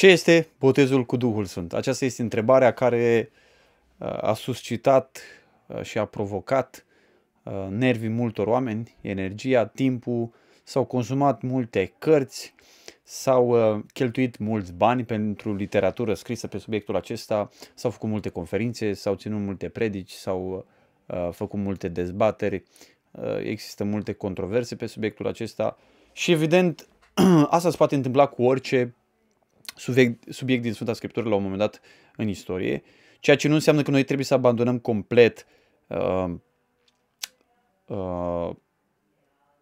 Ce este botezul cu Duhul Sfânt? Aceasta este întrebarea care uh, a suscitat uh, și a provocat uh, nervii multor oameni, energia, timpul, s-au consumat multe cărți, s-au cheltuit mulți bani pentru literatură scrisă pe subiectul acesta, s-au făcut multe conferințe, s-au ținut multe predici, s-au făcut multe dezbateri, există multe controverse pe subiectul acesta și evident asta se poate întâmpla cu orice subiect, subiect din Sfânta Scriptură la un moment dat în istorie, ceea ce nu înseamnă că noi trebuie să abandonăm complet uh, uh,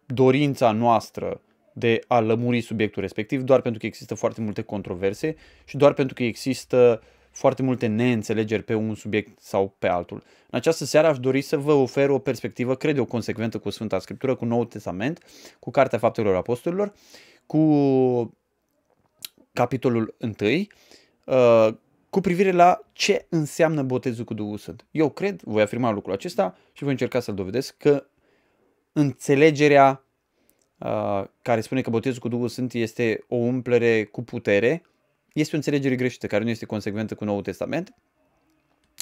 dorința noastră de a lămuri subiectul respectiv, doar pentru că există foarte multe controverse și doar pentru că există foarte multe neînțelegeri pe un subiect sau pe altul. În această seară aș dori să vă ofer o perspectivă, cred eu, consecventă cu Sfânta Scriptură, cu Noul Testament, cu Cartea Faptelor Apostolilor, cu capitolul 1, uh, cu privire la ce înseamnă botezul cu Duhul Sfânt. Eu cred, voi afirma lucrul acesta și voi încerca să-l dovedesc, că înțelegerea uh, care spune că botezul cu Duhul Sfânt este o umplere cu putere, este o înțelegere greșită, care nu este consecventă cu Noul Testament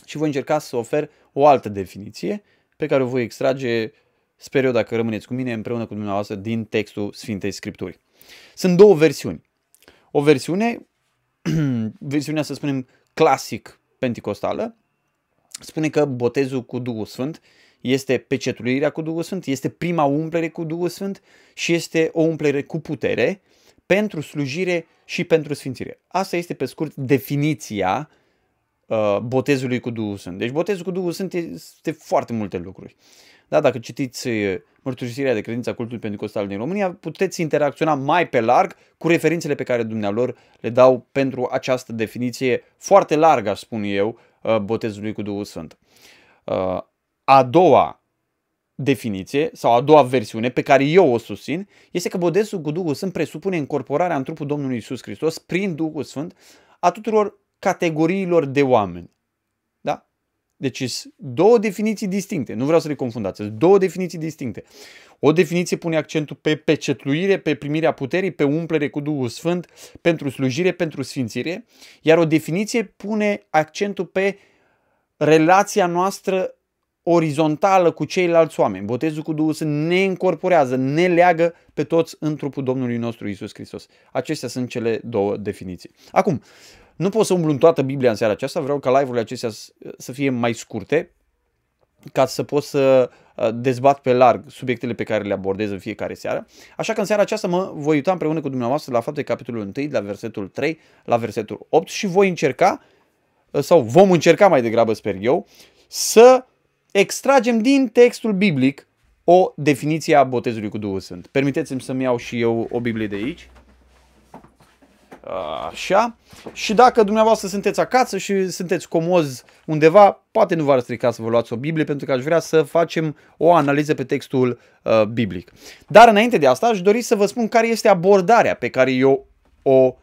și voi încerca să ofer o altă definiție pe care o voi extrage, sper eu dacă rămâneți cu mine, împreună cu dumneavoastră, din textul Sfintei Scripturi. Sunt două versiuni o versiune, versiunea să spunem clasic penticostală, spune că botezul cu Duhul Sfânt este pecetuirea cu Duhul Sfânt, este prima umplere cu Duhul Sfânt și este o umplere cu putere pentru slujire și pentru sfințire. Asta este pe scurt definiția uh, botezului cu Duhul Sfânt. Deci botezul cu Duhul Sfânt este foarte multe lucruri. Da, dacă citiți uh, mărturisirea de credință a cultului pentecostal din România, puteți interacționa mai pe larg cu referințele pe care dumnealor le dau pentru această definiție foarte largă, aș spun eu, uh, botezului cu Duhul Sfânt. Uh, a doua definiție sau a doua versiune pe care eu o susțin este că botezul cu Duhul Sfânt presupune incorporarea în trupul Domnului Isus Hristos prin Duhul Sfânt a tuturor categoriilor de oameni. Deci sunt două definiții distincte, nu vreau să le confundați, sunt două definiții distincte. O definiție pune accentul pe pecetluire, pe primirea puterii, pe umplere cu Duhul Sfânt, pentru slujire, pentru sfințire, iar o definiție pune accentul pe relația noastră orizontală cu ceilalți oameni. Botezul cu Duhul Sfânt ne încorporează, ne leagă pe toți în trupul Domnului nostru Isus Hristos. Acestea sunt cele două definiții. Acum, nu pot să umblu în toată Biblia în seara aceasta, vreau ca live-urile acestea să fie mai scurte, ca să pot să uh, dezbat pe larg subiectele pe care le abordez în fiecare seară. Așa că în seara aceasta mă voi uita împreună cu dumneavoastră la fapte capitolul 1, de la versetul 3 la versetul 8 și voi încerca, uh, sau vom încerca mai degrabă, sper eu, să extragem din textul biblic o definiție a botezului cu Duhul Sfânt. Permiteți-mi să-mi iau și eu o Biblie de aici. Așa. Și dacă dumneavoastră sunteți acasă și sunteți comozi undeva, poate nu v-ar strica să vă luați o Biblie, pentru că aș vrea să facem o analiză pe textul uh, biblic. Dar înainte de asta, aș dori să vă spun care este abordarea pe care eu o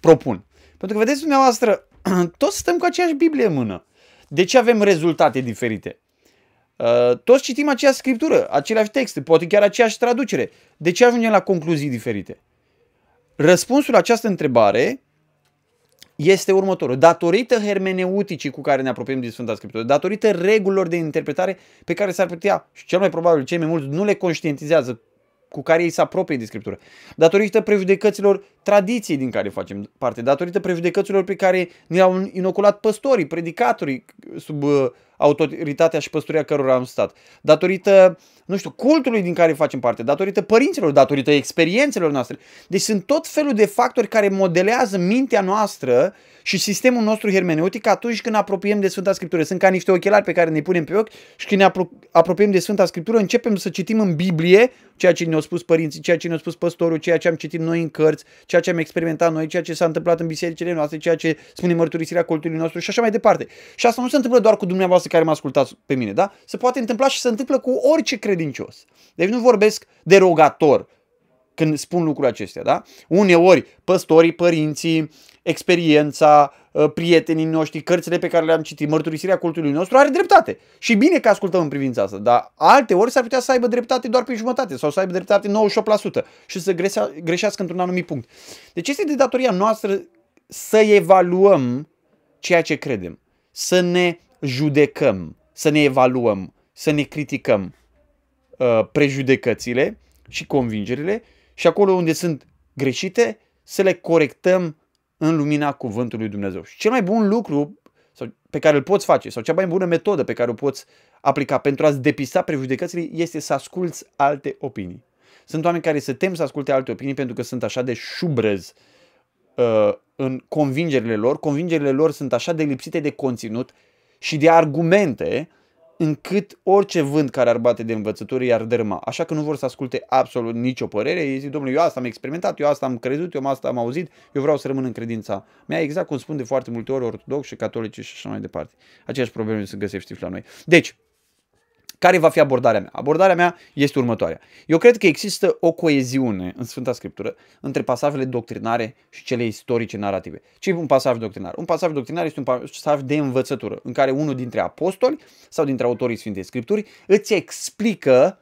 propun. Pentru că, vedeți dumneavoastră, toți stăm cu aceeași Biblie în mână. De ce avem rezultate diferite? Uh, toți citim aceeași scriptură, aceleași texte, poate chiar aceeași traducere. De ce ajungem la concluzii diferite? Răspunsul la această întrebare este următorul. Datorită hermeneuticii cu care ne apropiem din Sfânta Scriptură, datorită regulilor de interpretare pe care s-ar putea, și cel mai probabil cei mai mulți nu le conștientizează cu care ei se apropie de Scriptură, datorită prejudecăților tradiției din care facem parte, datorită prejudecăților pe care ne-au inoculat păstorii, predicatorii sub uh, autoritatea și păstoria cărora am stat, datorită, nu știu, cultului din care facem parte, datorită părinților, datorită experiențelor noastre. Deci sunt tot felul de factori care modelează mintea noastră și sistemul nostru hermeneutic atunci când apropiem de Sfânta Scriptură. Sunt ca niște ochelari pe care ne punem pe ochi și când ne apropiem de Sfânta Scriptură începem să citim în Biblie ceea ce ne-au spus părinții, ceea ce ne-au spus păstorul, ceea ce am citit noi în cărți, ceea ce am experimentat noi, ceea ce s-a întâmplat în bisericile noastre, ceea ce spune mărturisirea cultului nostru și așa mai departe. Și asta nu se întâmplă doar cu dumneavoastră care mă ascultați pe mine, da? Se poate întâmpla și se întâmplă cu orice credincios. Deci nu vorbesc derogator când spun lucrurile acestea, da? Uneori, păstorii, părinții, experiența, uh, prietenii noștri, cărțile pe care le-am citit, mărturisirea cultului nostru, are dreptate. Și bine că ascultăm în privința asta, dar alte ori s-ar putea să aibă dreptate doar pe jumătate sau să aibă dreptate 98% și să greșească într-un anumit punct. Deci este de datoria noastră să evaluăm ceea ce credem, să ne judecăm, să ne evaluăm, să ne criticăm uh, prejudecățile și convingerile și acolo unde sunt greșite, să le corectăm în lumina cuvântului Dumnezeu. Și cel mai bun lucru sau pe care îl poți face sau cea mai bună metodă pe care o poți aplica pentru a-ți depista prejudecățile este să asculți alte opinii. Sunt oameni care se tem să asculte alte opinii pentru că sunt așa de șubrezi uh, în convingerile lor. Convingerile lor sunt așa de lipsite de conținut și de argumente încât orice vânt care ar bate de învățături i-ar dărâma. Așa că nu vor să asculte absolut nicio părere. Ei zic, domnule, eu asta am experimentat, eu asta am crezut, eu asta am auzit, eu vreau să rămân în credința mea. Exact cum spun de foarte multe ori ortodoxi și catolici și așa mai departe. Aceeași probleme se găsești la noi. Deci, care va fi abordarea mea? Abordarea mea este următoarea. Eu cred că există o coeziune în Sfânta Scriptură între pasajele doctrinare și cele istorice narrative. Ce e un pasaj doctrinar? Un pasaj doctrinar este un pasaj de învățătură în care unul dintre apostoli sau dintre autorii Sfintei Scripturi îți explică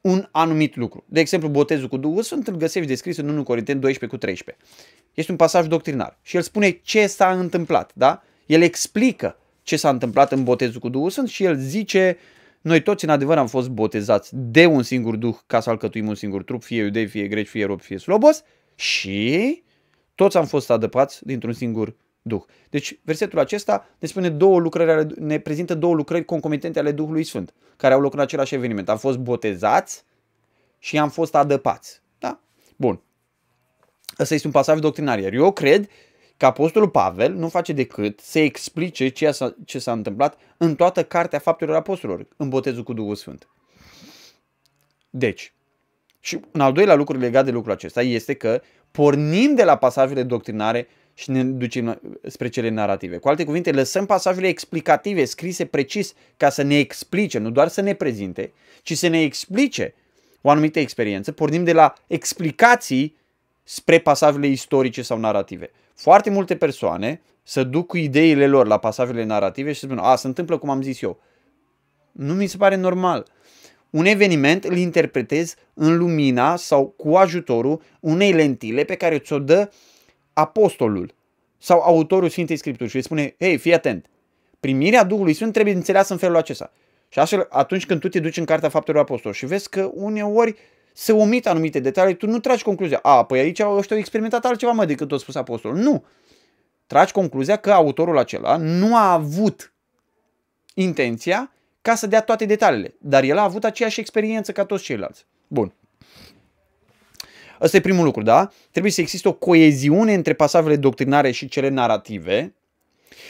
un anumit lucru. De exemplu, botezul cu Duhul Sfânt îl găsești descris în 1 Corinteni 12 cu 13. Este un pasaj doctrinar și el spune ce s-a întâmplat, da? El explică ce s-a întâmplat în botezul cu Duhul Sfânt și el zice uh, noi toți, în adevăr, am fost botezați de un singur duh ca să alcătuim un singur trup, fie iudei, fie greci, fie rob, fie slobos și toți am fost adăpați dintr-un singur duh. Deci, versetul acesta ne spune două lucrări, ne prezintă două lucrări concomitente ale Duhului Sfânt, care au loc în același eveniment. Am fost botezați și am fost adăpați. Da? Bun. Ăsta este un pasaj doctrinar. Iar eu cred că Apostolul Pavel nu face decât să explice ce s-a, ce s-a întâmplat în toată cartea faptelor apostolilor, în botezul cu Duhul Sfânt. Deci, și un al doilea lucru legat de lucrul acesta este că pornim de la pasajele doctrinare și ne ducem spre cele narrative. Cu alte cuvinte, lăsăm pasajele explicative scrise precis ca să ne explice, nu doar să ne prezinte, ci să ne explice o anumită experiență. Pornim de la explicații spre pasajele istorice sau narrative. Foarte multe persoane să duc cu ideile lor la pasajele narrative și să spun, a, se întâmplă cum am zis eu. Nu mi se pare normal. Un eveniment îl interpretez în lumina sau cu ajutorul unei lentile pe care ți-o dă apostolul sau autorul Sfintei Scripturi și îi spune, hei, fii atent, primirea Duhului Sfânt trebuie înțeleasă în felul acesta. Și astfel, atunci când tu te duci în Cartea Faptelor Apostolilor și vezi că uneori se omit anumite detalii, tu nu tragi concluzia, a, păi aici ăștia au experimentat altceva mai decât a spus apostolul. Nu. Tragi concluzia că autorul acela nu a avut intenția ca să dea toate detaliile, dar el a avut aceeași experiență ca toți ceilalți. Bun. Ăsta e primul lucru, da? Trebuie să existe o coeziune între pasajele doctrinare și cele narrative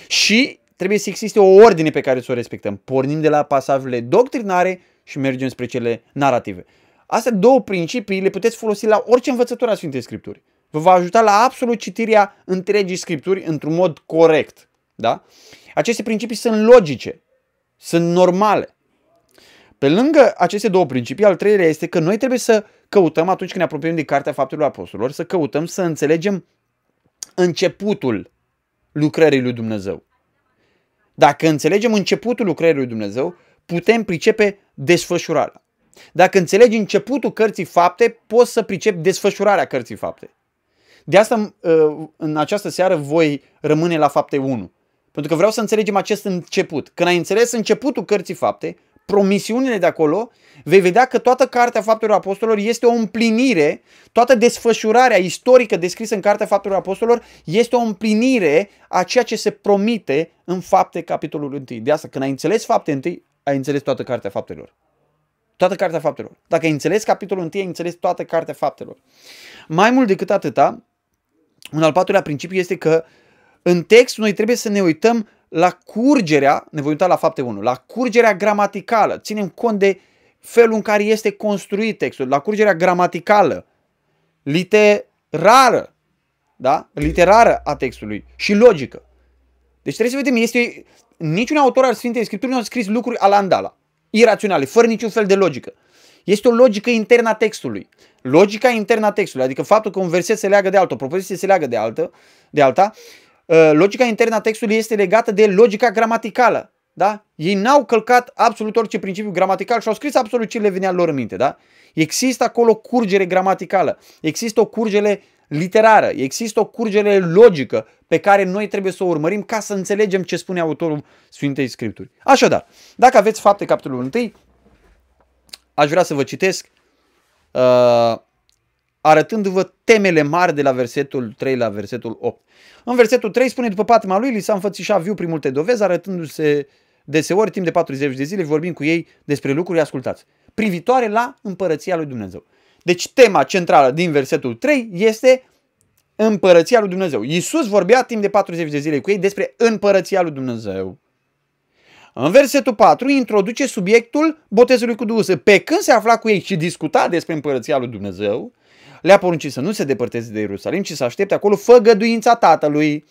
și trebuie să existe o ordine pe care să o respectăm. Pornim de la pasajele doctrinare și mergem spre cele narrative. Astea două principii le puteți folosi la orice învățătură a Sfintei Scripturi. Vă va ajuta la absolut citirea întregii Scripturi într-un mod corect. Da? Aceste principii sunt logice, sunt normale. Pe lângă aceste două principii, al treilea este că noi trebuie să căutăm, atunci când ne apropiem de Cartea Faptelor Apostolilor, să căutăm să înțelegem începutul lucrării lui Dumnezeu. Dacă înțelegem începutul lucrării lui Dumnezeu, putem pricepe desfășurarea. Dacă înțelegi începutul cărții fapte, poți să pricepi desfășurarea cărții fapte. De asta uh, în această seară voi rămâne la fapte 1. Pentru că vreau să înțelegem acest început. Când ai înțeles începutul cărții fapte, promisiunile de acolo, vei vedea că toată cartea faptelor apostolilor este o împlinire, toată desfășurarea istorică descrisă în cartea faptelor apostolilor este o împlinire a ceea ce se promite în fapte capitolul 1. De asta, când ai înțeles fapte 1, ai înțeles toată cartea faptelor. Toată cartea faptelor. Dacă ai înțeles capitolul 1, ai înțeles toată cartea faptelor. Mai mult decât atâta, un al patrulea principiu este că în text noi trebuie să ne uităm la curgerea, ne voi uita la fapte 1, la curgerea gramaticală. Ținem cont de felul în care este construit textul, la curgerea gramaticală, literară, da? literară a textului și logică. Deci trebuie să vedem, este, niciun autor al Sfintei Scripturii nu a scris lucruri alandala iraționale, fără niciun fel de logică. Este o logică internă a textului. Logica internă a textului, adică faptul că un verset se leagă de altul, o propoziție se leagă de, altă, de alta, uh, logica internă a textului este legată de logica gramaticală. Da? Ei n-au călcat absolut orice principiu gramatical și au scris absolut ce le venea lor în minte. Da? Există acolo curgere gramaticală, există o curgere literară, există o curgere logică pe care noi trebuie să o urmărim ca să înțelegem ce spune autorul Sfintei Scripturi. Așadar, dacă aveți fapte capitolul 1, aș vrea să vă citesc uh, arătându-vă temele mari de la versetul 3 la versetul 8. În versetul 3 spune, după patima lui, li s-a înfățișat viu prin multe dovezi, arătându-se deseori timp de 40 de zile, vorbim cu ei despre lucruri, ascultați, privitoare la împărăția lui Dumnezeu. Deci tema centrală din versetul 3 este împărăția lui Dumnezeu. Iisus vorbea timp de 40 de zile cu ei despre împărăția lui Dumnezeu. În versetul 4 introduce subiectul botezului cu Duhul Pe când se afla cu ei și discuta despre împărăția lui Dumnezeu, le-a poruncit să nu se depărteze de Ierusalim, ci să aștepte acolo făgăduința Tatălui.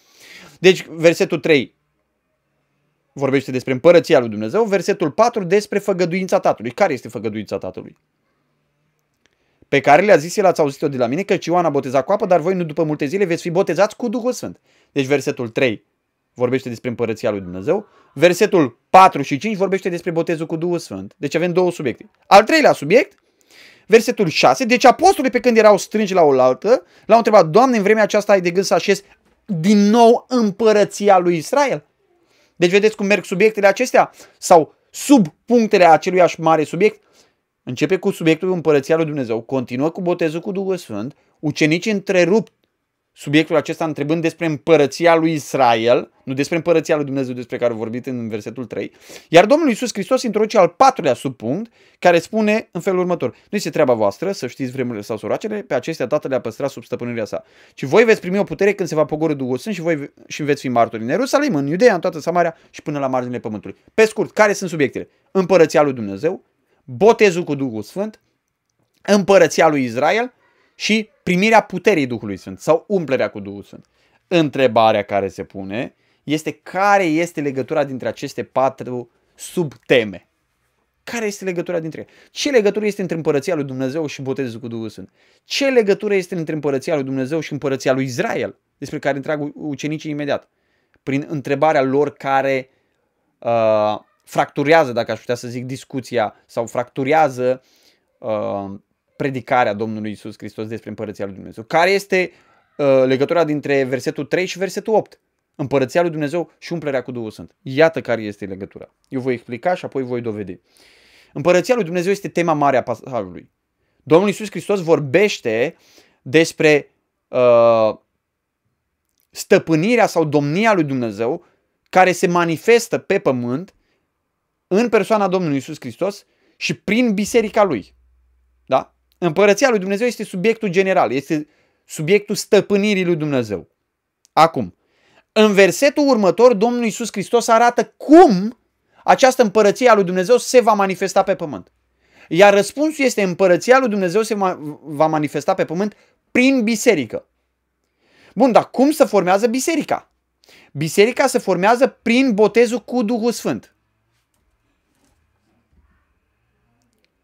Deci, versetul 3 vorbește despre împărăția lui Dumnezeu, versetul 4 despre făgăduința Tatălui. Care este făgăduința Tatălui? Pe care le-a zis el, ați auzit-o de la mine, că Ioan a botezat cu apă, dar voi nu după multe zile veți fi botezați cu Duhul Sfânt. Deci versetul 3 vorbește despre împărăția lui Dumnezeu. Versetul 4 și 5 vorbește despre botezul cu Duhul Sfânt. Deci avem două subiecte. Al treilea subiect versetul 6. Deci apostolii pe când erau strângi la oaltă, l-au întrebat, Doamne, în vremea aceasta ai de gând să așezi din nou împărăția lui Israel? Deci vedeți cum merg subiectele acestea? Sau sub punctele acelui mare subiect? Începe cu subiectul împărăția lui Dumnezeu, continuă cu botezul cu Duhul Sfânt, ucenicii întrerup subiectul acesta întrebând despre împărăția lui Israel, nu despre împărăția lui Dumnezeu despre care a vorbit în versetul 3, iar Domnul Iisus Hristos introduce al patrulea subpunct care spune în felul următor. Nu este treaba voastră să știți vremurile sau soracele, pe acestea Tatăl le-a păstrat sub stăpânirea sa. Ci voi veți primi o putere când se va pogorâ Duhul Sfânt și voi și veți fi martori în Ierusalim, în Iudeea, în toată Samaria și până la marginile pământului. Pe scurt, care sunt subiectele? Împărăția lui Dumnezeu, botezul cu Duhul Sfânt, împărăția lui Israel și primirea puterii Duhului Sfânt sau umplerea cu Duhul Sfânt. Întrebarea care se pune este care este legătura dintre aceste patru subteme. Care este legătura dintre ele? Ce legătură este între împărăția lui Dumnezeu și botezul cu Duhul Sfânt? Ce legătură este între împărăția lui Dumnezeu și împărăția lui Israel? Despre care întrag ucenicii imediat. Prin întrebarea lor care uh, fracturează, dacă aș putea să zic, discuția sau fracturează uh, predicarea Domnului Isus Hristos despre împărăția lui Dumnezeu. Care este uh, legătura dintre versetul 3 și versetul 8? Împărăția lui Dumnezeu și umplerea cu Duhul Sfânt. Iată care este legătura. Eu voi explica și apoi voi dovedi. Împărăția lui Dumnezeu este tema mare a pasajului. Domnul Isus Hristos vorbește despre uh, stăpânirea sau domnia lui Dumnezeu care se manifestă pe pământ în persoana Domnului Isus Hristos și prin biserica lui. Da? Împărăția lui Dumnezeu este subiectul general, este subiectul stăpânirii lui Dumnezeu. Acum, în versetul următor, Domnul Iisus Hristos arată cum această împărăție a lui Dumnezeu se va manifesta pe pământ. Iar răspunsul este împărăția lui Dumnezeu se va manifesta pe pământ prin biserică. Bun, dar cum se formează biserica? Biserica se formează prin botezul cu Duhul Sfânt.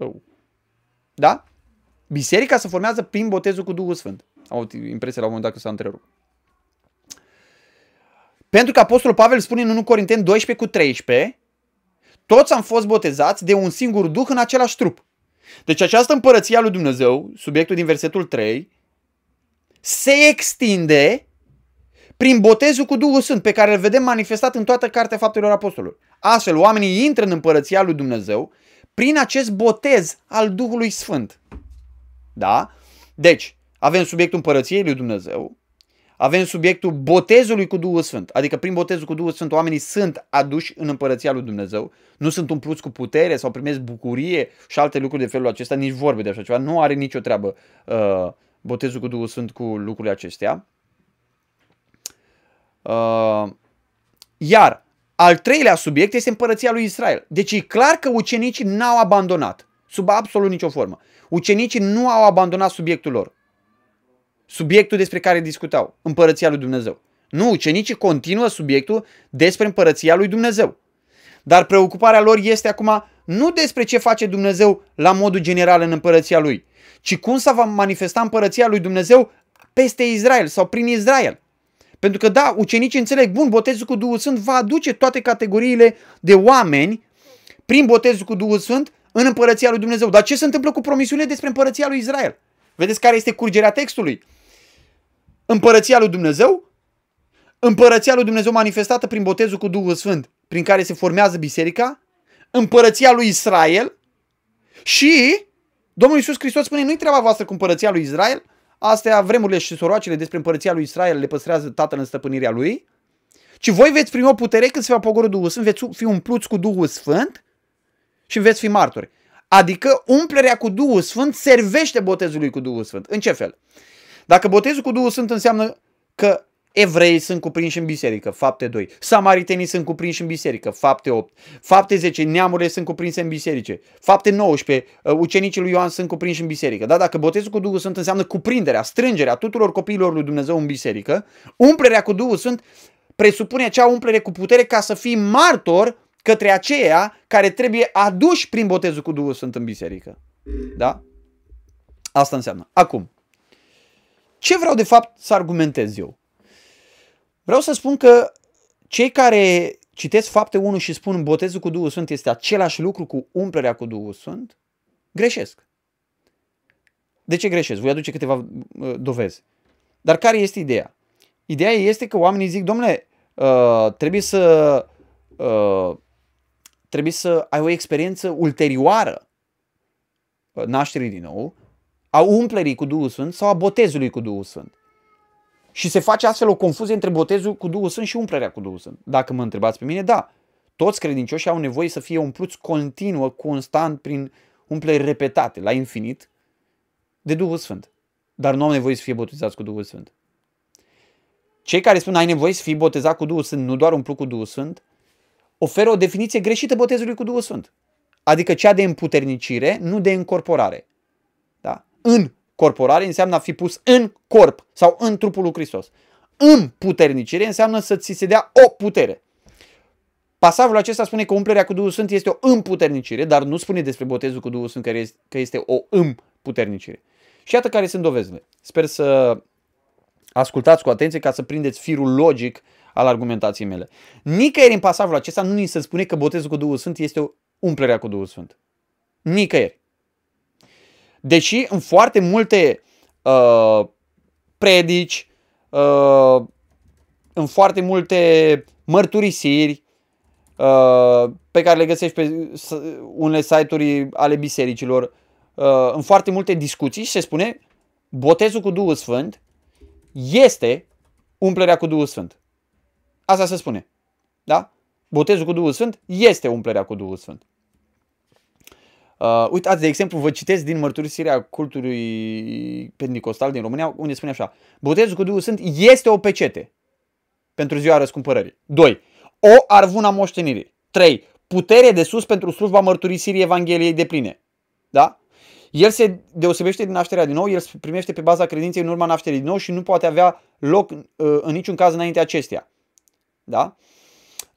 Oh. Da? Biserica se formează prin botezul cu Duhul Sfânt. Am avut impresia la un moment dat că s-a întrerupt. Pentru că Apostolul Pavel spune în 1 Corinteni 12 cu 13, toți am fost botezați de un singur Duh în același trup. Deci această împărăție a lui Dumnezeu, subiectul din versetul 3, se extinde prin botezul cu Duhul Sfânt, pe care îl vedem manifestat în toată Cartea Faptelor Apostolilor. Astfel, oamenii intră în împărăția lui Dumnezeu prin acest botez al Duhului Sfânt. Da? Deci, avem subiectul împărăției lui Dumnezeu, avem subiectul botezului cu Duhul Sfânt, adică prin botezul cu Duhul Sfânt oamenii sunt aduși în împărăția lui Dumnezeu, nu sunt umpluți cu putere sau primesc bucurie și alte lucruri de felul acesta, nici vorbe de așa ceva, nu are nicio treabă uh, botezul cu Duhul Sfânt cu lucrurile acestea. Uh, iar al treilea subiect este împărăția lui Israel. Deci e clar că ucenicii n-au abandonat, sub absolut nicio formă. Ucenicii nu au abandonat subiectul lor. Subiectul despre care discutau, împărăția lui Dumnezeu. Nu, ucenicii continuă subiectul despre împărăția lui Dumnezeu. Dar preocuparea lor este acum nu despre ce face Dumnezeu la modul general în împărăția lui, ci cum să va manifesta împărăția lui Dumnezeu peste Israel sau prin Israel. Pentru că da, ucenicii înțeleg, bun, botezul cu Duhul Sfânt va aduce toate categoriile de oameni prin botezul cu Duhul Sfânt în împărăția lui Dumnezeu. Dar ce se întâmplă cu promisiunile despre împărăția lui Israel? Vedeți care este curgerea textului? Împărăția lui Dumnezeu, împărăția lui Dumnezeu manifestată prin botezul cu Duhul Sfânt, prin care se formează biserica, împărăția lui Israel și Domnul Iisus Hristos spune, nu-i treaba voastră cu împărăția lui Israel, astea vremurile și soroacele despre împărăția lui Israel le păstrează tatăl în stăpânirea lui, ci voi veți primi o putere când se va pogorâ Duhul Sfânt, veți fi umpluți cu Duhul Sfânt și veți fi martori. Adică umplerea cu Duhul Sfânt servește botezului cu Duhul Sfânt. În ce fel? Dacă botezul cu Duhul Sfânt înseamnă că evrei sunt cuprinși în biserică, fapte 2. Samaritenii sunt cuprinși în biserică, fapte 8. Fapte 10, neamurile sunt cuprinse în biserice. Fapte 19, uh, ucenicii lui Ioan sunt cuprinși în biserică. Da, dacă botezul cu Duhul Sfânt înseamnă cuprinderea, strângerea tuturor copiilor lui Dumnezeu în biserică, umplerea cu Duhul Sfânt presupune acea umplere cu putere ca să fii martor către aceia care trebuie aduși prin botezul cu Duhul Sfânt în biserică. Da? Asta înseamnă. Acum, ce vreau de fapt să argumentez eu? Vreau să spun că cei care citesc fapte 1 și spun botezul cu Duhul Sfânt este același lucru cu umplerea cu Duhul Sfânt, greșesc. De ce greșesc? Voi aduce câteva uh, dovezi. Dar care este ideea? Ideea este că oamenii zic, domnule, uh, trebuie să uh, trebuie să ai o experiență ulterioară uh, nașterii din nou, a umplerii cu Duhul Sfânt sau a botezului cu Duhul Sfânt. Și se face astfel o confuzie între botezul cu Duhul Sfânt și umplerea cu Duhul Sfânt. Dacă mă întrebați pe mine, da. Toți credincioșii au nevoie să fie umpluți continuă, constant, prin umpleri repetate, la infinit, de Duhul Sfânt. Dar nu au nevoie să fie botezați cu Duhul Sfânt. Cei care spun ai nevoie să fii botezat cu Duhul Sfânt, nu doar umplut cu Duhul Sfânt, oferă o definiție greșită botezului cu Duhul Sfânt. Adică cea de împuternicire, nu de încorporare. Da? În corporare înseamnă a fi pus în corp sau în trupul lui Hristos. Împuternicire înseamnă să ți se dea o putere. Pasajul acesta spune că umplerea cu Duhul Sfânt este o împuternicire, dar nu spune despre botezul cu Duhul Sfânt că este o împuternicire. Și iată care sunt dovezile. Sper să ascultați cu atenție ca să prindeți firul logic al argumentației mele. Nicăieri în pasajul acesta nu ni se spune că botezul cu Duhul Sfânt este o umplerea cu Duhul Sfânt. Nicăieri. Deși în foarte multe uh, predici, uh, în foarte multe mărturisiri uh, pe care le găsești pe unele site-uri ale bisericilor, uh, în foarte multe discuții se spune botezul cu Duhul Sfânt este umplerea cu Duhul Sfânt. Asta se spune. Da? Botezul cu Duhul Sfânt este umplerea cu Duhul Sfânt. Uh, uitați, de exemplu, vă citesc din mărturisirea cultului pentecostal din România, unde spune așa. Botezul cu Duhul Sfânt este o pecete pentru ziua răscumpărării. 2. O arvuna moștenirii. 3. Putere de sus pentru slujba mărturisirii Evangheliei de pline. Da? El se deosebește din nașterea din nou, el primește pe baza credinței în urma nașterii din nou și nu poate avea loc uh, în niciun caz înainte acestea. Da?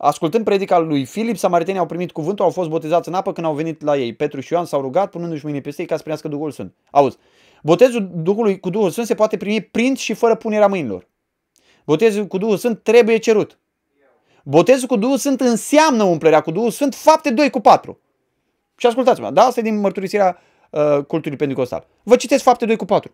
Ascultând predica lui Filip, samaritenii au primit cuvântul, au fost botezați în apă când au venit la ei. Petru și Ioan s-au rugat, punându-și mâinile peste ei ca să primească Duhul Sfânt. Auzi, botezul Duhului cu Duhul Sfânt se poate primi print și fără punerea mâinilor. Botezul cu Duhul Sfânt trebuie cerut. Botezul cu Duhul Sfânt înseamnă umplerea cu Duhul Sfânt, fapte 2 cu 4. Și ascultați-mă, da, asta e din mărturisirea uh, cultului pentecostal. Vă citesc fapte 2 cu 4.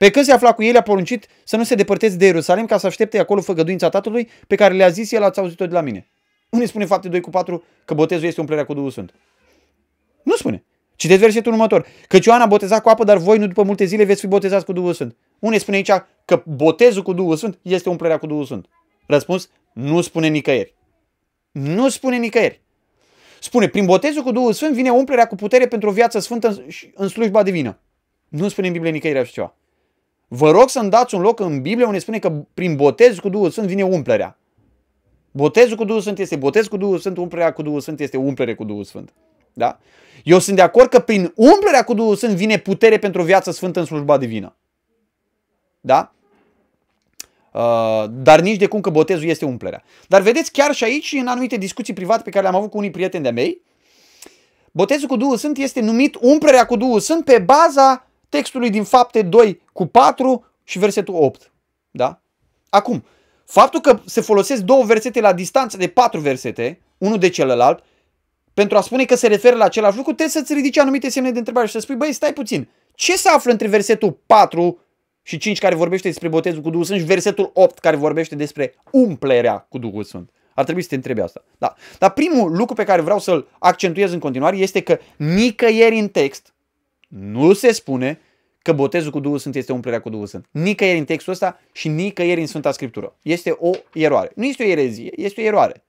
Pe când se afla cu el, a poruncit să nu se depărteze de Ierusalim ca să aștepte acolo făgăduința Tatălui pe care le-a zis el, ați auzit-o de la mine. Unde spune fapte 2 cu 4 că botezul este umplerea cu Duhul Sfânt? Nu spune. Citeți versetul următor. Căci Ioan a botezat cu apă, dar voi nu după multe zile veți fi botezați cu Duhul Sfânt. Unde spune aici că botezul cu Duhul Sfânt este umplerea cu Duhul Sfânt? Răspuns, nu spune nicăieri. Nu spune nicăieri. Spune, prin botezul cu Duhul Sfânt vine umplerea cu putere pentru o viață sfântă în slujba divină. Nu spune în Biblie nicăieri așa ceva. Vă rog să-mi dați un loc în Biblie unde spune că prin botez cu Duhul Sfânt vine umplerea. Botezul cu Duhul Sfânt este botez cu Duhul Sfânt, umplerea cu Duhul Sfânt este umplere cu Duhul Sfânt. Da? Eu sunt de acord că prin umplerea cu Duhul Sfânt vine putere pentru o viață sfântă în slujba divină. Da? Uh, dar nici de cum că botezul este umplerea. Dar vedeți, chiar și aici, în anumite discuții private pe care le-am avut cu unii prieteni de-a mei, botezul cu Duhul Sfânt este numit umplerea cu Duhul Sfânt pe baza textului din fapte 2 cu 4 și versetul 8. Da? Acum, faptul că se folosesc două versete la distanță de patru versete, unul de celălalt, pentru a spune că se referă la același lucru, trebuie să-ți ridici anumite semne de întrebare și să spui, băi, stai puțin, ce se află între versetul 4 și 5 care vorbește despre botezul cu Duhul Sfânt și versetul 8 care vorbește despre umplerea cu Duhul Sfânt. Ar trebui să te întrebi asta. Da. Dar primul lucru pe care vreau să-l accentuez în continuare este că nicăieri în text nu se spune că botezul cu Duhul Sfânt este umplerea cu Duhul Sfânt. Nicăieri în textul ăsta și nicăieri în Sfânta Scriptură. Este o eroare. Nu este o erezie, este o eroare.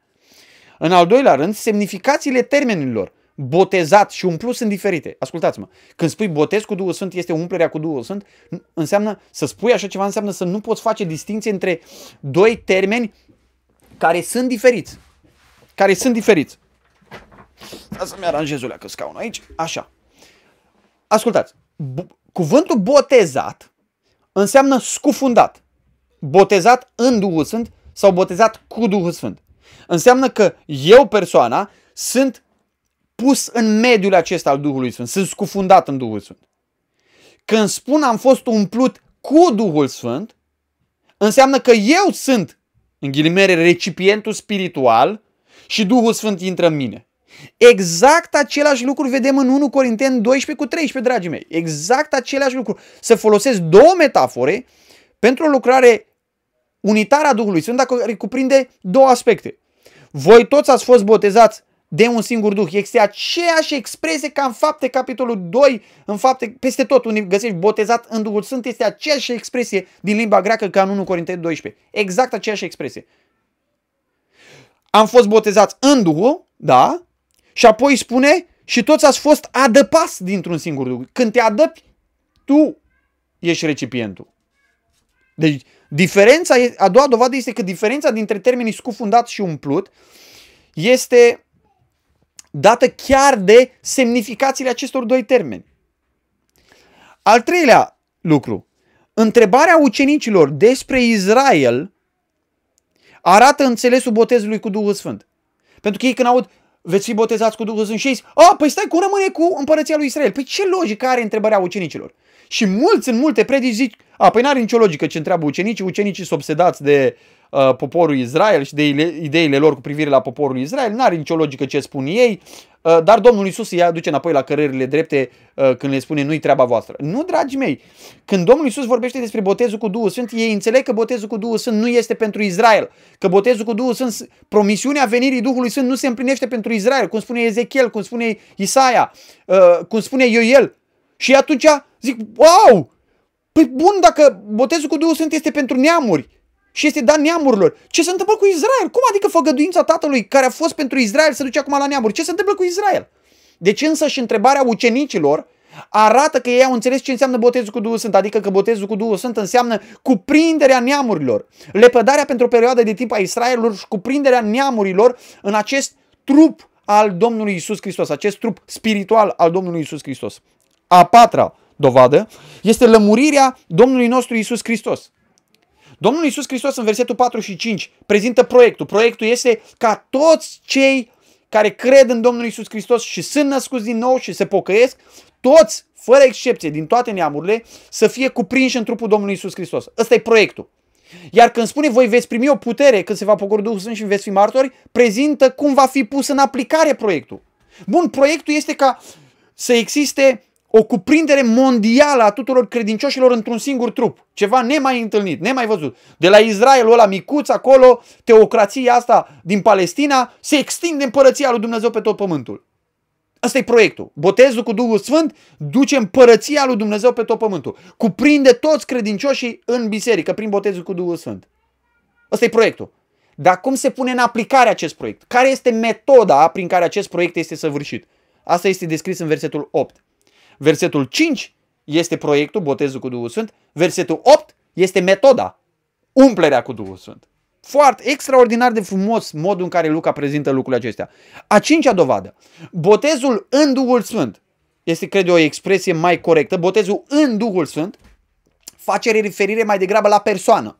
În al doilea rând, semnificațiile termenilor botezat și umplut sunt diferite. Ascultați-mă, când spui botez cu Duhul Sfânt este umplerea cu Duhul Sfânt, înseamnă să spui așa ceva, înseamnă să nu poți face distinție între doi termeni care sunt diferiți. Care sunt diferiți. Ca să-mi aranjez o leacă scaun aici. Așa. Ascultați. cuvântul botezat înseamnă scufundat. Botezat în Duhul Sfânt sau botezat cu Duhul Sfânt. Înseamnă că eu, persoana, sunt pus în mediul acesta al Duhului Sfânt. Sunt scufundat în Duhul Sfânt. Când spun am fost umplut cu Duhul Sfânt, înseamnă că eu sunt, în ghilimere, recipientul spiritual și Duhul Sfânt intră în mine. Exact același lucru vedem în 1 Corinteni 12 cu 13, dragii mei. Exact același lucru. Să folosesc două metafore pentru o lucrare unitară a Duhului Sfânt, care cuprinde două aspecte. Voi toți ați fost botezați de un singur Duh. Este aceeași expresie ca în fapte, capitolul 2, în fapte, peste tot unde găsești botezat în Duhul Sfânt, este aceeași expresie din limba greacă ca în 1 Corinteni 12. Exact aceeași expresie. Am fost botezați în Duhul, da, și apoi spune și toți ați fost adăpați dintr-un singur Duh. Când te adăpi, tu ești recipientul. Deci, diferența, a doua dovadă este că diferența dintre termenii scufundat și umplut este dată chiar de semnificațiile acestor doi termeni. Al treilea lucru, întrebarea ucenicilor despre Israel arată înțelesul botezului cu Duhul Sfânt. Pentru că ei când aud, veți fi botezați cu Duhul Sfânt și ei a, păi stai, cum rămâne cu împărăția lui Israel? Păi ce logică are întrebarea ucenicilor? Și mulți în multe predici zic, a, păi n-are nicio logică ce întreabă ucenicii, ucenicii sunt obsedați de uh, poporul Israel și de ideile lor cu privire la poporul Israel, n-are nicio logică ce spun ei, uh, dar Domnul Isus îi aduce înapoi la cărările drepte uh, când le spune nu-i treaba voastră. Nu, dragi mei, când Domnul Isus vorbește despre botezul cu Duhul Sfânt, ei înțeleg că botezul cu Duhul Sfânt nu este pentru Israel, că botezul cu Duhul Sfânt, promisiunea venirii Duhului Sfânt nu se împlinește pentru Israel, cum spune Ezechiel, cum spune Isaia, uh, cum spune Ioel. Și atunci zic, wow, păi bun, dacă botezul cu Duhul Sfânt este pentru neamuri, și este dat neamurilor. Ce se întâmplă cu Israel? Cum adică făgăduința tatălui care a fost pentru Israel se duce acum la neamuri? Ce se întâmplă cu Israel? Deci însă și întrebarea ucenicilor arată că ei au înțeles ce înseamnă botezul cu Duhul Sfânt, adică că botezul cu Duhul Sfânt înseamnă cuprinderea neamurilor, lepădarea pentru o perioadă de timp a Israelului și cuprinderea neamurilor în acest trup al Domnului Isus Hristos, acest trup spiritual al Domnului Isus Hristos. A patra dovadă este lămurirea Domnului nostru Isus Hristos. Domnul Iisus Hristos în versetul 4 și 5 prezintă proiectul. Proiectul este ca toți cei care cred în Domnul Iisus Hristos și sunt născuți din nou și se pocăiesc, toți, fără excepție, din toate neamurile, să fie cuprinși în trupul Domnului Iisus Hristos. Ăsta e proiectul. Iar când spune voi veți primi o putere când se va pogori Duhul Sfânt și veți fi martori, prezintă cum va fi pus în aplicare proiectul. Bun, proiectul este ca să existe o cuprindere mondială a tuturor credincioșilor într-un singur trup. Ceva nemai întâlnit, nemai văzut. De la Israelul ăla micuț acolo, teocrația asta din Palestina, se extinde împărăția lui Dumnezeu pe tot pământul. Asta e proiectul. Botezul cu Duhul Sfânt duce împărăția lui Dumnezeu pe tot pământul. Cuprinde toți credincioșii în biserică prin botezul cu Duhul Sfânt. Asta e proiectul. Dar cum se pune în aplicare acest proiect? Care este metoda prin care acest proiect este săvârșit? Asta este descris în versetul 8. Versetul 5 este proiectul, botezul cu Duhul Sfânt. Versetul 8 este metoda, umplerea cu Duhul Sfânt. Foarte extraordinar de frumos modul în care Luca prezintă lucrurile acestea. A cincea dovadă. Botezul în Duhul Sfânt este, cred eu, o expresie mai corectă. Botezul în Duhul Sfânt face referire mai degrabă la persoană.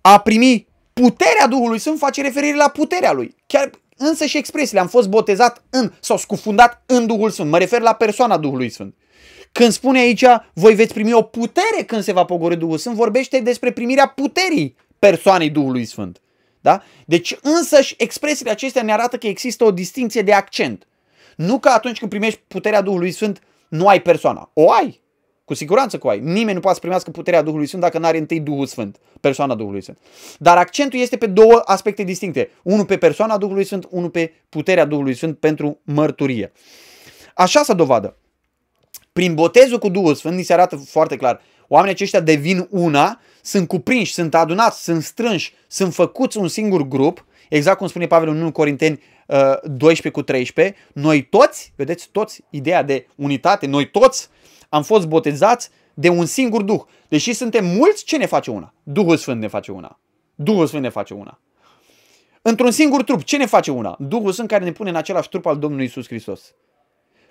A primi puterea Duhului Sfânt face referire la puterea lui. Chiar însă și expresiile, am fost botezat în sau scufundat în Duhul Sfânt. Mă refer la persoana Duhului Sfânt. Când spune aici, voi veți primi o putere când se va pogori Duhul Sfânt, vorbește despre primirea puterii persoanei Duhului Sfânt. Da? Deci însăși expresiile acestea ne arată că există o distinție de accent. Nu că atunci când primești puterea Duhului Sfânt nu ai persoana. O ai. Cu siguranță cu ai. Nimeni nu poate să primească puterea Duhului Sfânt dacă nu are întâi Duhul Sfânt, persoana Duhului Sfânt. Dar accentul este pe două aspecte distincte. Unul pe persoana Duhului Sfânt, unul pe puterea Duhului Sfânt pentru mărturie. Așa să dovadă. Prin botezul cu Duhul Sfânt ni se arată foarte clar. Oamenii aceștia devin una, sunt cuprinși, sunt adunați, sunt strânși, sunt făcuți un singur grup, exact cum spune Pavel în 1 Corinteni 12 uh, cu 13. Noi toți, vedeți, toți, ideea de unitate, noi toți am fost botezați de un singur Duh. Deși suntem mulți, ce ne face una? Duhul Sfânt ne face una. Duhul Sfânt ne face una. Într-un singur trup, ce ne face una? Duhul Sfânt care ne pune în același trup al Domnului Isus Hristos.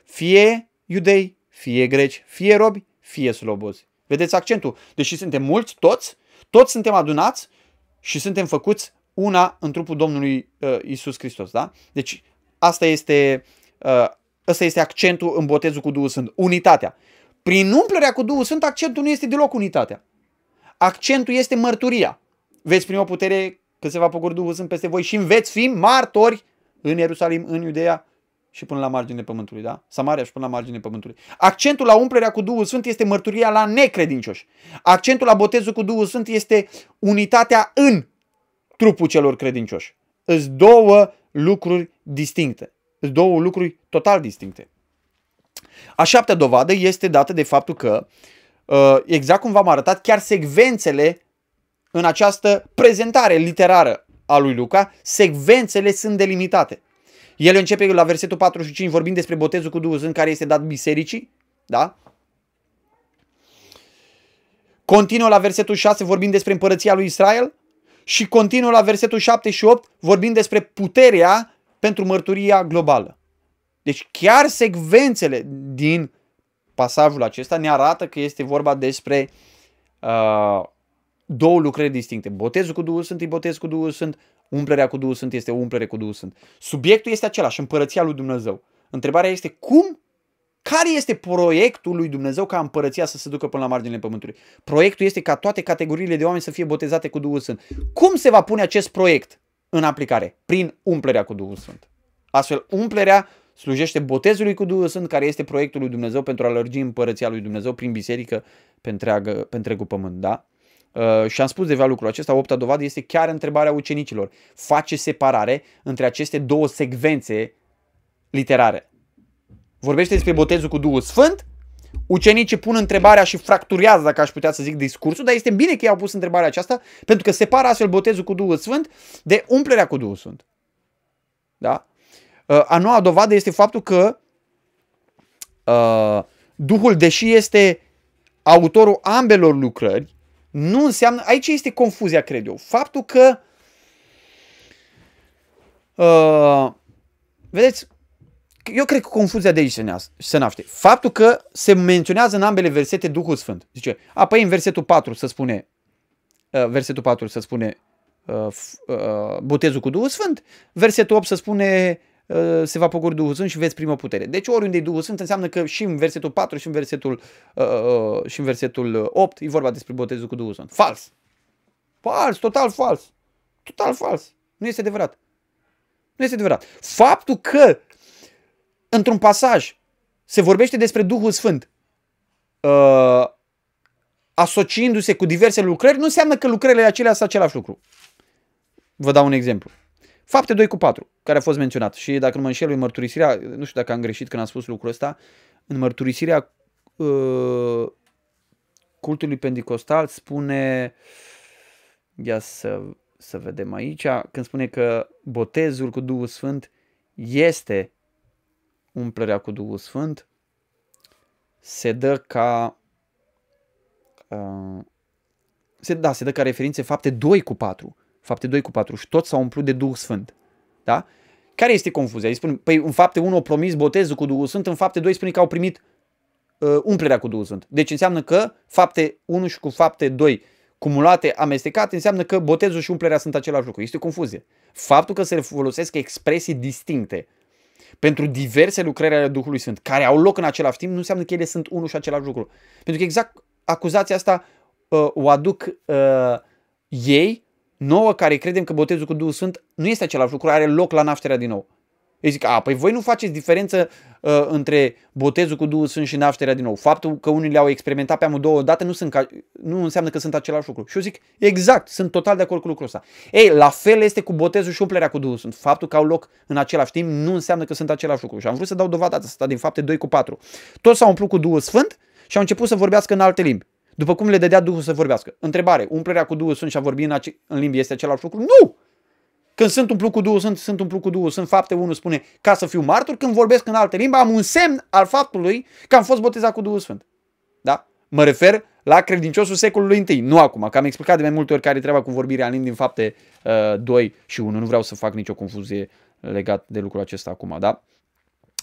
Fie iudei, fie greci, fie robi, fie slobozi. Vedeți accentul? Deși suntem mulți, toți, toți suntem adunați și suntem făcuți una în trupul Domnului uh, Isus Hristos. Da? Deci asta este, uh, asta este accentul în botezul cu Duhul Sfânt. Unitatea. Prin umplerea cu Duhul Sfânt, accentul nu este deloc unitatea. Accentul este mărturia. Veți primi o putere că se va pogori Duhul Sfânt peste voi și veți fi martori în Ierusalim, în Iudeea și până la marginea pământului, da? Samaria și până la marginea pământului. Accentul la umplerea cu Duhul Sfânt este mărturia la necredincioși. Accentul la botezul cu Duhul Sfânt este unitatea în trupul celor credincioși. Îs două lucruri distincte. Îs două lucruri total distincte. A șaptea dovadă este dată de faptul că, uh, exact cum v-am arătat, chiar secvențele în această prezentare literară a lui Luca, secvențele sunt delimitate. El începe la versetul 45 vorbind despre botezul cu Duhul Sfânt care este dat bisericii, da? Continuă la versetul 6 vorbind despre împărăția lui Israel și continuă la versetul 7 și 8 vorbind despre puterea pentru mărturia globală. Deci chiar secvențele din pasajul acesta ne arată că este vorba despre uh, două lucrări distincte. Botezul cu Duhul Sfânt e botez cu Duhul Sfânt, umplerea cu Duhul Sfânt este o umplere cu Duhul Sfânt. Subiectul este același, împărăția lui Dumnezeu. Întrebarea este cum, care este proiectul lui Dumnezeu ca împărăția să se ducă până la marginile pământului? Proiectul este ca toate categoriile de oameni să fie botezate cu Duhul Sfânt. Cum se va pune acest proiect în aplicare? Prin umplerea cu Duhul Sfânt. Astfel, umplerea slujește botezului cu Duhul Sfânt, care este proiectul lui Dumnezeu pentru a lărgi împărăția lui Dumnezeu prin biserică pe, întreagă, pe întregul pământ. Da? Uh, și am spus deja lucrul acesta, opta dovadă este chiar întrebarea ucenicilor. Face separare între aceste două secvențe literare. Vorbește despre botezul cu Duhul Sfânt, ucenicii pun întrebarea și fracturează, dacă aș putea să zic, discursul, dar este bine că ei au pus întrebarea aceasta, pentru că separă astfel botezul cu Duhul Sfânt de umplerea cu Duhul Sfânt. Da? Uh, a noua dovadă este faptul că uh, Duhul, deși este autorul ambelor lucrări, nu înseamnă, aici este confuzia, cred eu. Faptul că, uh, vedeți, eu cred că confuzia de aici se, se naște. Faptul că se menționează în ambele versete Duhul Sfânt. Zice, apoi în versetul 4 să spune, uh, versetul 4 să spune uh, uh, botezul cu Duhul Sfânt, versetul 8 să spune Uh, se va pogori Duhul Sfânt și veți prima putere. Deci oriunde e Duhul Sfânt înseamnă că și în versetul 4 și în versetul, uh, uh, și în versetul 8 e vorba despre botezul cu Duhul Sfânt. Fals! Fals, total fals! Total fals! Nu este adevărat. Nu este adevărat. Faptul că într-un pasaj se vorbește despre Duhul Sfânt uh, asociindu-se cu diverse lucrări, nu înseamnă că lucrările acelea sunt același lucru. Vă dau un exemplu. Fapte 2 cu 4, care a fost menționat. Și dacă nu mă înșel, în mărturisirea, nu știu dacă am greșit când am spus lucrul ăsta, în mărturisirea uh, cultului pentecostal spune, ia să, să vedem aici, când spune că botezul cu Duhul Sfânt este umplerea cu Duhul Sfânt, se dă ca uh, se, da, se dă ca referințe fapte 2 cu 4 fapte 2 cu 4 și toți s-au umplut de Duhul Sfânt. Da? Care este confuzia? Îi spun, păi în fapte 1 au promis botezul cu Duhul Sfânt, în fapte 2 spune că au primit uh, umplerea cu Duhul Sfânt. Deci înseamnă că fapte 1 și cu fapte 2 cumulate, amestecate, înseamnă că botezul și umplerea sunt același lucru. Este o confuzie. Faptul că se folosesc expresii distincte pentru diverse lucrări ale Duhului Sfânt, care au loc în același timp, nu înseamnă că ele sunt unul și același lucru. Pentru că exact acuzația asta uh, o aduc uh, ei nouă care credem că botezul cu Duhul Sfânt nu este același lucru, are loc la nașterea din nou. Ei zic, a, păi voi nu faceți diferență uh, între botezul cu Duhul Sfânt și nașterea din nou. Faptul că unii le-au experimentat pe amândouă dată nu, sunt ca, nu înseamnă că sunt același lucru. Și eu zic, exact, sunt total de acord cu lucrul ăsta. Ei, la fel este cu botezul și umplerea cu Duhul Sfânt. Faptul că au loc în același timp nu înseamnă că sunt același lucru. Și am vrut să dau dovada asta din fapte 2 cu 4. Toți s-au umplut cu Duhul Sfânt și au început să vorbească în alte limbi. După cum le dădea Duhul să vorbească. Întrebare, umplerea cu Duhul Sfânt și a vorbi în, ace- în limbi este același lucru? Nu! Când sunt umplut cu Duhul, sunt, sunt umplut cu Duhul, sunt fapte 1 spune ca să fiu martor, când vorbesc în alte limbi am un semn al faptului că am fost botezat cu Duhul Sfânt. Da? Mă refer la credinciosul secolului I, nu acum, că am explicat de mai multe ori care e treaba cu vorbirea în limbi din fapte uh, 2 și 1. Nu vreau să fac nicio confuzie legat de lucrul acesta acum, da?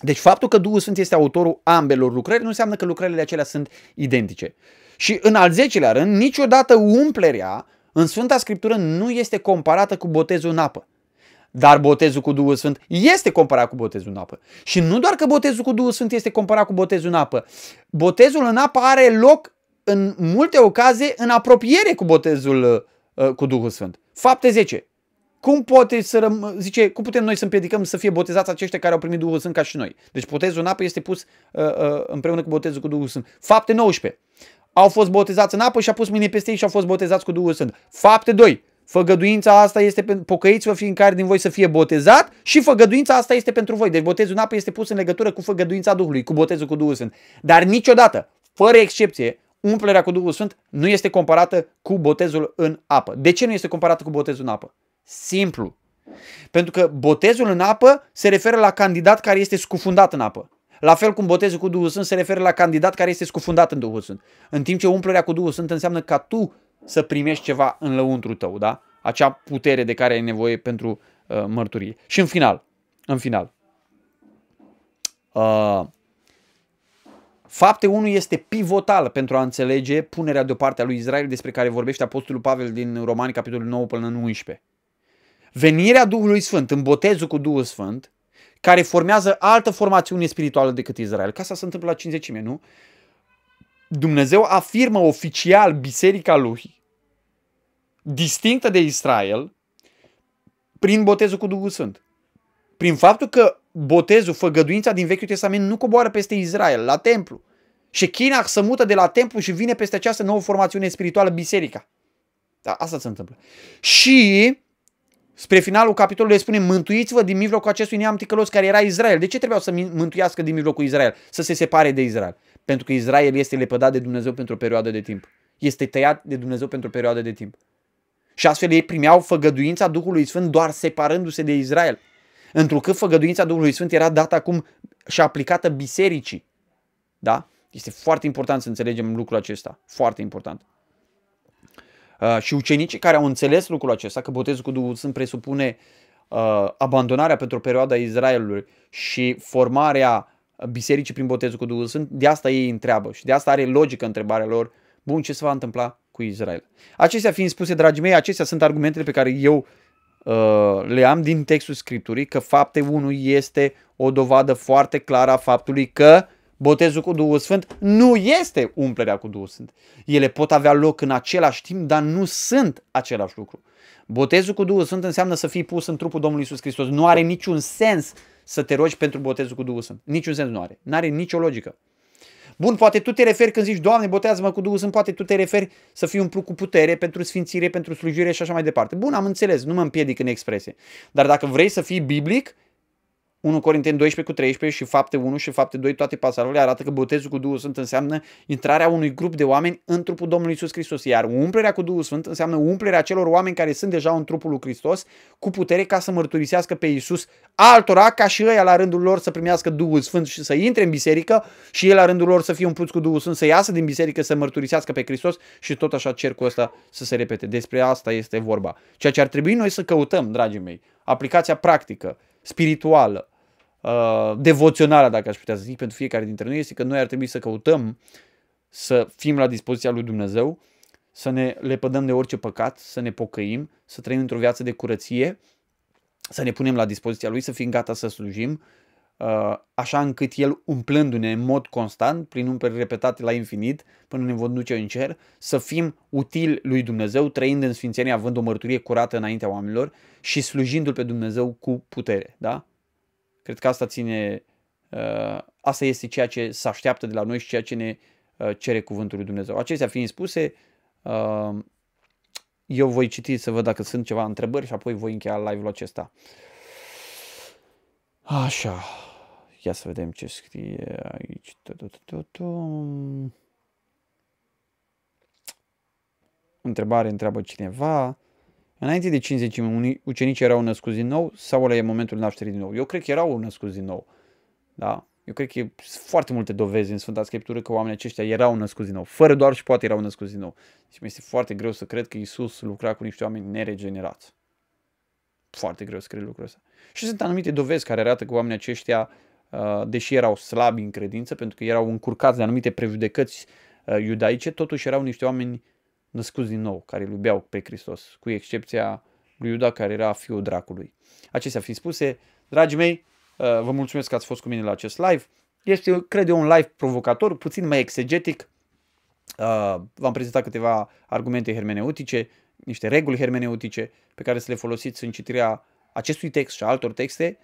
Deci faptul că Duhul Sfânt este autorul ambelor lucrări nu înseamnă că lucrările acelea sunt identice. Și în al zecelea rând, niciodată umplerea în Sfânta Scriptură nu este comparată cu botezul în apă. Dar botezul cu Duhul Sfânt este comparat cu botezul în apă. Și nu doar că botezul cu Duhul Sfânt este comparat cu botezul în apă. Botezul în apă are loc în multe ocazii în apropiere cu botezul uh, cu Duhul Sfânt. Fapte 10. Cum poate să răm- zice, cum putem noi să împiedicăm să fie botezați aceștia care au primit Duhul Sfânt ca și noi? Deci botezul în apă este pus uh, uh, împreună cu botezul cu Duhul Sfânt. Fapte 19 au fost botezați în apă și a pus mâine peste ei și au fost botezați cu Duhul Sfânt. Fapte 2. Făgăduința asta este pentru pocăiți-vă fiecare din voi să fie botezat și făgăduința asta este pentru voi. Deci botezul în apă este pus în legătură cu făgăduința Duhului, cu botezul cu Duhul Sfânt. Dar niciodată, fără excepție, umplerea cu Duhul Sfânt nu este comparată cu botezul în apă. De ce nu este comparată cu botezul în apă? Simplu. Pentru că botezul în apă se referă la candidat care este scufundat în apă. La fel cum botezul cu Duhul Sfânt se referă la candidat care este scufundat în Duhul Sfânt. În timp ce umplerea cu Duhul Sfânt înseamnă ca tu să primești ceva în lăuntru tău, da? Acea putere de care ai nevoie pentru uh, mărturie. Și în final, în final, uh, fapte 1 este pivotal pentru a înțelege punerea deoparte a lui Israel despre care vorbește Apostolul Pavel din Romani, capitolul 9 până în 11. Venirea Duhului Sfânt în botezul cu Duhul Sfânt care formează altă formațiune spirituală decât Israel. Ca asta se întâmplă la cinzecime, nu? Dumnezeu afirmă oficial biserica lui, distinctă de Israel, prin botezul cu Duhul Sfânt. Prin faptul că botezul, făgăduința din Vechiul Testament nu coboară peste Israel, la templu. Și China se mută de la templu și vine peste această nouă formațiune spirituală, biserica. Da, asta se întâmplă. Și spre finalul capitolului spune mântuiți-vă din mijlocul acestui neam ticălos care era Israel. De ce trebuiau să mântuiască din mijlocul Israel? Să se separe de Israel. Pentru că Israel este lepădat de Dumnezeu pentru o perioadă de timp. Este tăiat de Dumnezeu pentru o perioadă de timp. Și astfel ei primeau făgăduința Duhului Sfânt doar separându-se de Israel. Întrucât făgăduința Duhului Sfânt era dată acum și aplicată bisericii. Da? Este foarte important să înțelegem lucrul acesta. Foarte important. Uh, și ucenicii care au înțeles lucrul acesta, că botezul cu Duhul Sfânt presupune uh, abandonarea pentru o perioadă a Israelului și formarea bisericii prin botezul cu Duhul Sfânt, de asta ei întreabă și de asta are logică întrebarea lor, bun, ce se va întâmpla cu Israel? Acestea fiind spuse, dragii mei, acestea sunt argumentele pe care eu uh, le am din textul Scripturii, că fapte 1 este o dovadă foarte clară a faptului că botezul cu Duhul Sfânt nu este umplerea cu Duhul Sfânt. Ele pot avea loc în același timp, dar nu sunt același lucru. Botezul cu Duhul Sfânt înseamnă să fii pus în trupul Domnului Isus Hristos. Nu are niciun sens să te rogi pentru botezul cu Duhul Sfânt. Niciun sens nu are. Nu are nicio logică. Bun, poate tu te referi când zici, Doamne, botează-mă cu Duhul Sfânt, poate tu te referi să fii umplut cu putere pentru sfințire, pentru slujire și așa mai departe. Bun, am înțeles, nu mă împiedic în expresie. Dar dacă vrei să fii biblic, 1 Corinteni 12 cu 13 și fapte 1 și fapte 2, toate pasajele arată că botezul cu Duhul Sfânt înseamnă intrarea unui grup de oameni în trupul Domnului Isus Hristos, iar umplerea cu Duhul Sfânt înseamnă umplerea celor oameni care sunt deja în trupul lui Hristos cu putere ca să mărturisească pe Isus altora ca și ei la rândul lor să primească Duhul Sfânt și să intre în biserică și ei la rândul lor să fie umpluți cu Duhul Sfânt, să iasă din biserică, să mărturisească pe Hristos și tot așa cercul ăsta să se repete. Despre asta este vorba. Ceea ce ar trebui noi să căutăm, dragii mei, aplicația practică, spirituală, uh, devoțională, dacă aș putea să zic, pentru fiecare dintre noi, este că noi ar trebui să căutăm să fim la dispoziția lui Dumnezeu, să ne lepădăm de orice păcat, să ne pocăim, să trăim într-o viață de curăție, să ne punem la dispoziția Lui, să fim gata să slujim, uh, așa încât El, umplându-ne în mod constant, prin umpleri repetate la infinit, până ne vom duce în cer, să fim utili lui Dumnezeu, trăind în sfințenie, având o mărturie curată înaintea oamenilor și slujindu-L pe Dumnezeu cu putere. Da? Cred că asta ține, uh, asta este ceea ce se așteaptă de la noi și ceea ce ne uh, cere cuvântul lui Dumnezeu. Acestea fiind spuse, uh, eu voi citi să văd dacă sunt ceva întrebări și apoi voi încheia live-ul acesta. Așa, ia să vedem ce scrie aici. Întrebare întreabă cineva. Înainte de 50 ucenicii erau născuți din nou sau ăla e momentul nașterii din nou? Eu cred că erau născuți din nou. Da? Eu cred că sunt foarte multe dovezi în Sfânta Scriptură că oamenii aceștia erau născuți din nou. Fără doar și poate erau născuți din nou. Și mi este foarte greu să cred că Isus lucra cu niște oameni neregenerați. Foarte greu să cred lucrul ăsta. Și sunt anumite dovezi care arată că oamenii aceștia, uh, deși erau slabi în credință, pentru că erau încurcați de anumite prejudecăți uh, iudaice, totuși erau niște oameni născuți din nou, care îl iubeau pe Hristos, cu excepția lui Iuda, care era fiul dracului. Acestea fiind spuse, dragii mei, uh, vă mulțumesc că ați fost cu mine la acest live. Este, cred eu, un live provocator, puțin mai exegetic. Uh, v-am prezentat câteva argumente hermeneutice, niște reguli hermeneutice pe care să le folosiți în citirea acestui text și altor texte.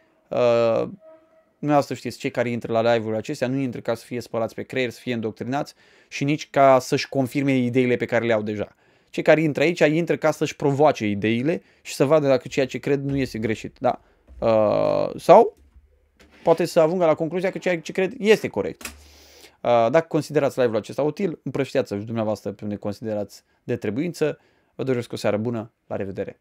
Uh, Dumneavoastră știți, cei care intră la live-urile acestea nu intră ca să fie spălați pe creier, să fie îndoctrinați și nici ca să-și confirme ideile pe care le au deja. Cei care intră aici, intră ca să-și provoace ideile și să vadă dacă ceea ce cred nu este greșit. Da? Uh, sau poate să ajungă la concluzia că ceea ce cred este corect. Uh, dacă considerați live-ul acesta util, împrăștiați-vă și dumneavoastră pe unde considerați de trebuință. Vă doresc o seară bună, la revedere!